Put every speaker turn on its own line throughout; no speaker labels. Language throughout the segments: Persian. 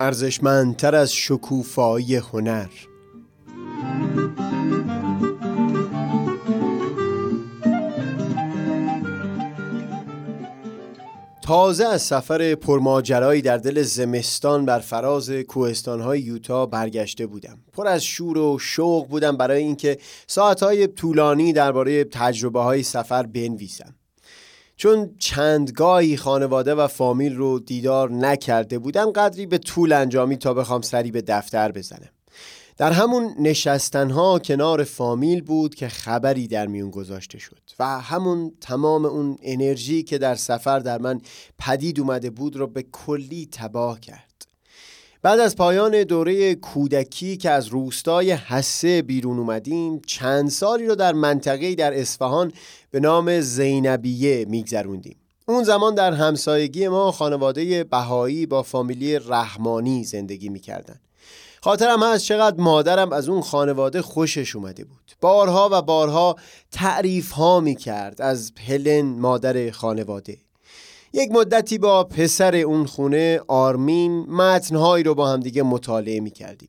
ارزشمندتر از شکوفایی هنر. تازه از سفر پرماجرایی در دل زمستان بر فراز کوهستانهای یوتا برگشته بودم. پر از شور و شوق بودم برای اینکه ساعتهای طولانی درباره تجربه های سفر بنویسم. چون چندگاهی خانواده و فامیل رو دیدار نکرده بودم قدری به طول انجامی تا بخوام سری به دفتر بزنم. در همون نشستنها کنار فامیل بود که خبری در میون گذاشته شد و همون تمام اون انرژی که در سفر در من پدید اومده بود رو به کلی تباه کرد. بعد از پایان دوره کودکی که از روستای حسه بیرون اومدیم چند سالی رو در منطقه در اصفهان به نام زینبیه میگذروندیم. اون زمان در همسایگی ما خانواده بهایی با فامیلی رحمانی زندگی می‌کردن. خاطرم هست چقدر مادرم از اون خانواده خوشش اومده بود. بارها و بارها تعریف ها می کرد از هلن مادر خانواده. یک مدتی با پسر اون خونه آرمین متنهایی رو با همدیگه مطالعه می کردیم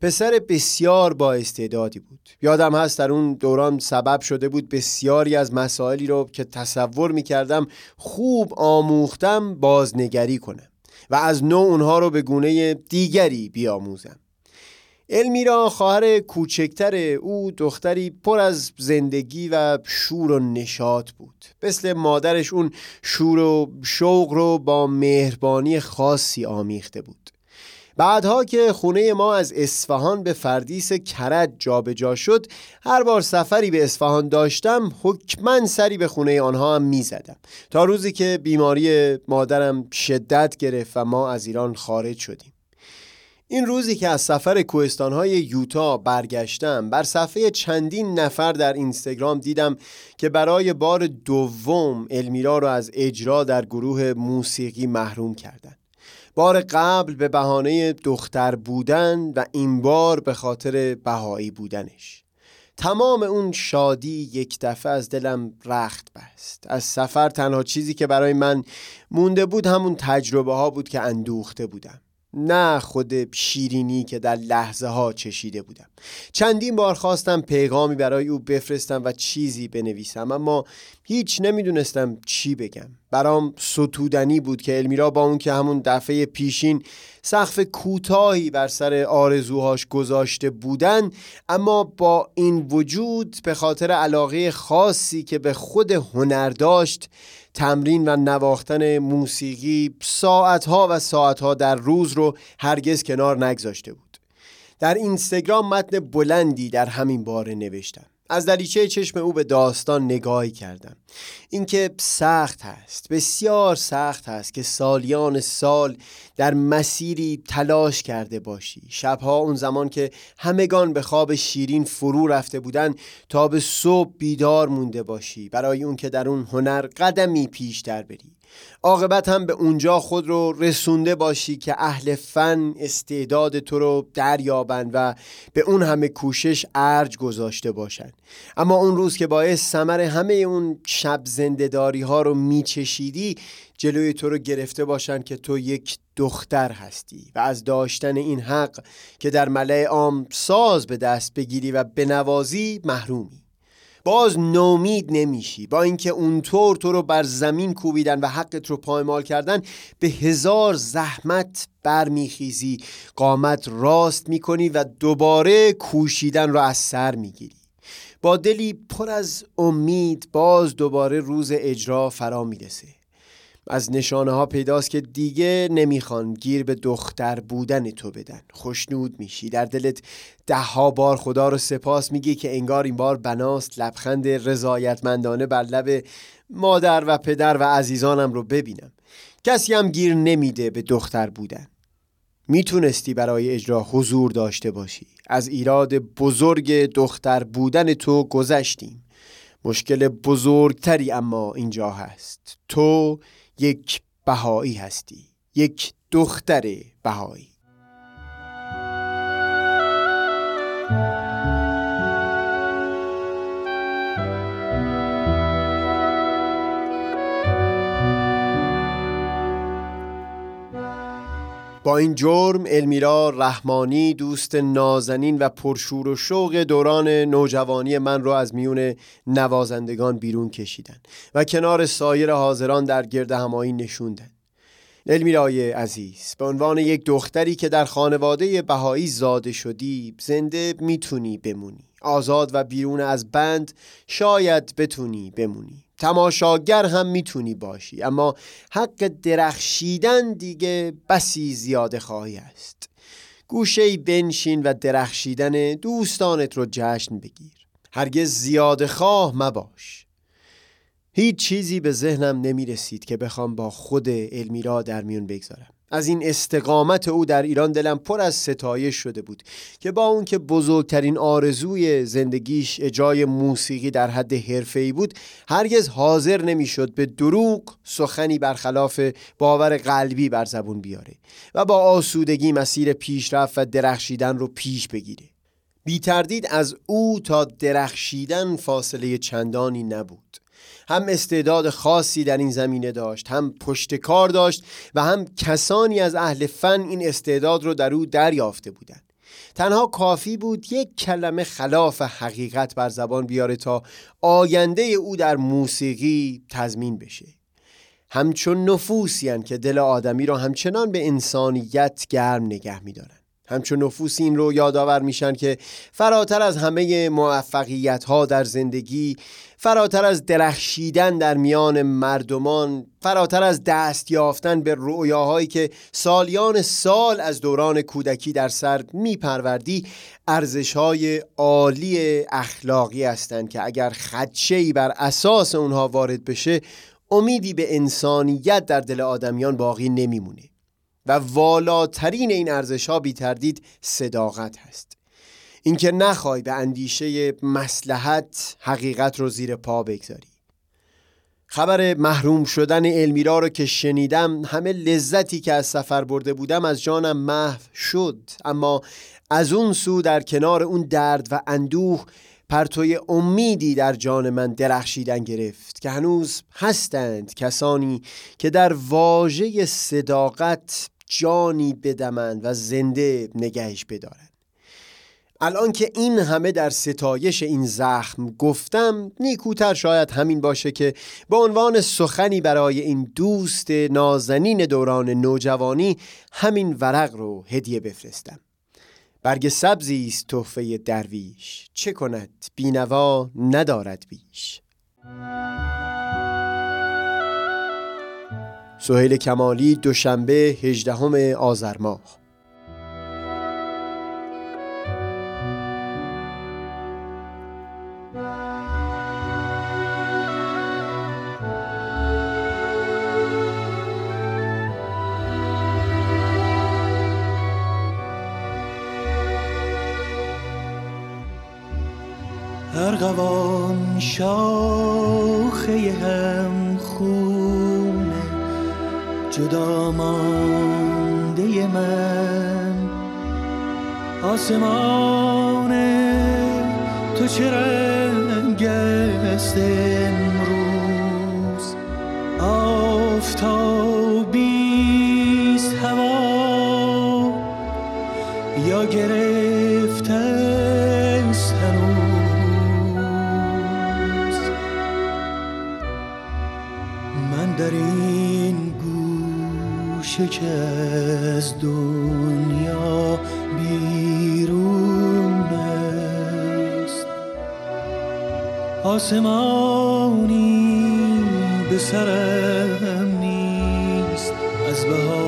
پسر بسیار با استعدادی بود. یادم هست در اون دوران سبب شده بود بسیاری از مسائلی رو که تصور می کردم خوب آموختم بازنگری کنم و از نوع اونها رو به گونه دیگری بیاموزم. المیرا خواهر کوچکتر او دختری پر از زندگی و شور و نشاط بود. مثل مادرش اون شور و شوق رو با مهربانی خاصی آمیخته بود. بعدها که خونه ما از اصفهان به فردیس کرد جابجا جا شد هر بار سفری به اصفهان داشتم حکمن سری به خونه آنها هم می زدم تا روزی که بیماری مادرم شدت گرفت و ما از ایران خارج شدیم. این روزی که از سفر کوهستانهای یوتا برگشتم بر صفحه چندین نفر در اینستاگرام دیدم که برای بار دوم المیرا را از اجرا در گروه موسیقی محروم کردند. بار قبل به بهانه دختر بودن و این بار به خاطر بهایی بودنش. تمام اون شادی یک دفعه از دلم رخت بست. از سفر تنها چیزی که برای من مونده بود همون تجربه ها بود که اندوخته بودم. نه خود شیرینی که در لحظه ها چشیده بودم. چندین بار خواستم پیغامی برای او بفرستم و چیزی بنویسم اما هیچ نمی‌دونستم چی بگم. برام ستودنی بود که المیرا با اون که همون دفعه پیشین سقف کوتاهی بر سر آرزوهاش گذاشته بودن اما با این وجود به خاطر علاقه خاصی که به خود هنر داشت تمرین و نواختن موسیقی ساعتها و ساعتها در روز رو هرگز کنار نگذاشته بود. در اینستاگرام متن بلندی در همین باره نوشتم. از دریچه چشم او به داستان نگاهی کردم. اینکه سخت هست بسیار سخت هست که سالیان سال در مسیری تلاش کرده باشی. شبها اون زمان که همگان به خواب شیرین فرو رفته بودن تا به صبح بیدار مونده باشی. برای اون که در اون هنر قدمی پیشتر بری. عاقبت هم به اونجا خود رو رسونده باشی که اهل فن استعداد تو رو دریابند و به اون همه کوشش ارج گذاشته باشند. اما اون روز که باعث سمر همه اون شب زندهداری ها رو میچشیدی جلوی تو رو گرفته باشند که تو یک دختر هستی و از داشتن این حق که در ملع عام ساز به دست بگیری و بنوازی محرومی. باز نومید نمیشی. با اینکه اونطور تو رو بر زمین کوبیدن و حقت رو پایمال کردن به هزار زحمت برمیخیزی. قامت راست می‌کنی و دوباره کوشیدن رو از سر می‌گیری. با دلی پر از امید باز دوباره روز اجرا فرا می‌رسه. از نشانه ها پیداست که دیگه نمی‌خوان گیر به دختر بودن تو بدن. خوشنود میشی. در دلت ده ها بار خدا رو سپاس میگی که انگار این بار بناست. لبخند رضایتمندانه بر لب مادر و پدر و عزیزانم رو ببینم. کسی هم گیر نمیده به دختر بودن. می‌تونستی برای اجرا حضور داشته باشی. از ایراد بزرگ دختر بودن تو گذشتیم. مشکل بزرگتری اما اینجا هست. تو یک بهایی هستی یک دختر بهایی. این جرم المیرا رحمانی دوست نازنین و پرشور و شوق دوران نوجوانی من را از میون نوازندگان بیرون کشیدن و کنار سایر حاضران در گرد همایی نشوندن. المیرای عزیز به عنوان یک دختری که در خانواده بهایی زاده شدی زنده می‌تونی بمونی. آزاد و بیرون از بند شاید بتونی بمونی. تماشاگر هم می‌تونی باشی. اما حق درخشیدن دیگه بسی زیاده خواهی است. گوشه بنشین و درخشیدن دوستانت رو جشن بگیر. هرگز زیاده خواه مباش. هیچ چیزی به ذهنم نمی رسید که بخوام با خود المیرا در میون بگذارم. از این استقامت او در ایران دلم پر از ستایش شده بود که با اون که بزرگترین آرزوی زندگیش اجرای موسیقی در حد حرفه‌ای بود هرگز حاضر نمی‌شد به دروغ سخنی برخلاف باور قلبی بر زبون بیاره و با آسودگی مسیر پیشرفت و درخشیدن رو پیش بگیره. بی تردید از او تا درخشیدن فاصله چندانی نبود. هم استعداد خاصی در این زمینه داشت هم پشت کار داشت و هم کسانی از اهل فن این استعداد رو در او دریافته بودند. تنها کافی بود یک کلمه خلاف حقیقت بر زبان بیاره تا آینده او در موسیقی تضمین بشه. همچون نفوسی که دل آدمی را همچنان به انسانیت گرم نگه میدارن همچون نفوس این رو یادآور میشن که فراتر از همه موفقیت ها در زندگی فراتر از درخشیدن در میان مردمان فراتر از دست یافتن به رؤیاهایی که سالیان سال از دوران کودکی در سر میپروردی ارزش های عالی اخلاقی هستند که اگر خدشه‌ای بر اساس اونها وارد بشه امیدی به انسانیت در دل آدمیان باقی نمیمونه. و والاترین این ارزش ها بی صداقت هست. اینکه نخوای به اندیشه مسلحت حقیقت رو زیر پا بگذاری. خبر محروم شدن المیرا رو که شنیدم همه لذتی که از سفر برده بودم از جانم محو شد. اما از اون سو در کنار اون درد و اندوه پرتوی امیدی در جان من درخشیدن گرفت که هنوز هستند کسانی که در واژه صداقت جانی بدمند و زنده نگهش بدارند. الان که این همه در ستایش این زخم گفتم نیکوتر شاید همین باشه که به عنوان سخنی برای این دوست نازنین دوران نوجوانی همین ورق رو هدیه بفرستم. برگ سبزی است تحفه درویش. چه کند؟ بینوا ندارد بیش. سهیل کمالی دوشنبه 18 آذر ماه.
ارغوان شاخه هم جدا مانده من. آسمان تو چه رنگ است امروز؟ آفتابیست گوشه که از دنیا بیرون است. آسمانی به سرم نیست از بهاران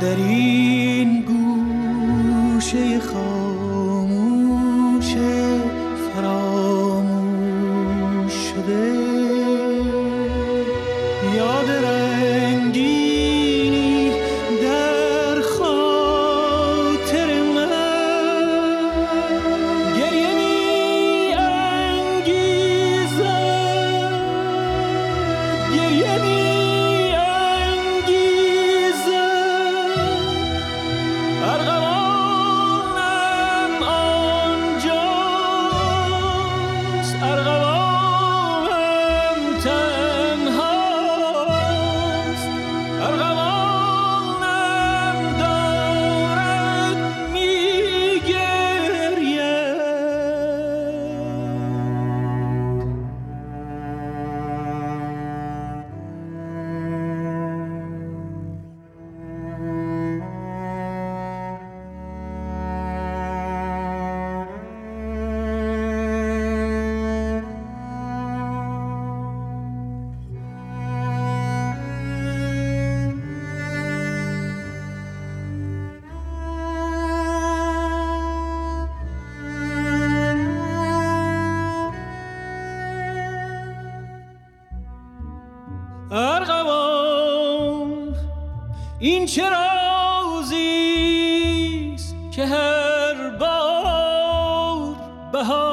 deriva. این چه رازیست که هر بار بهار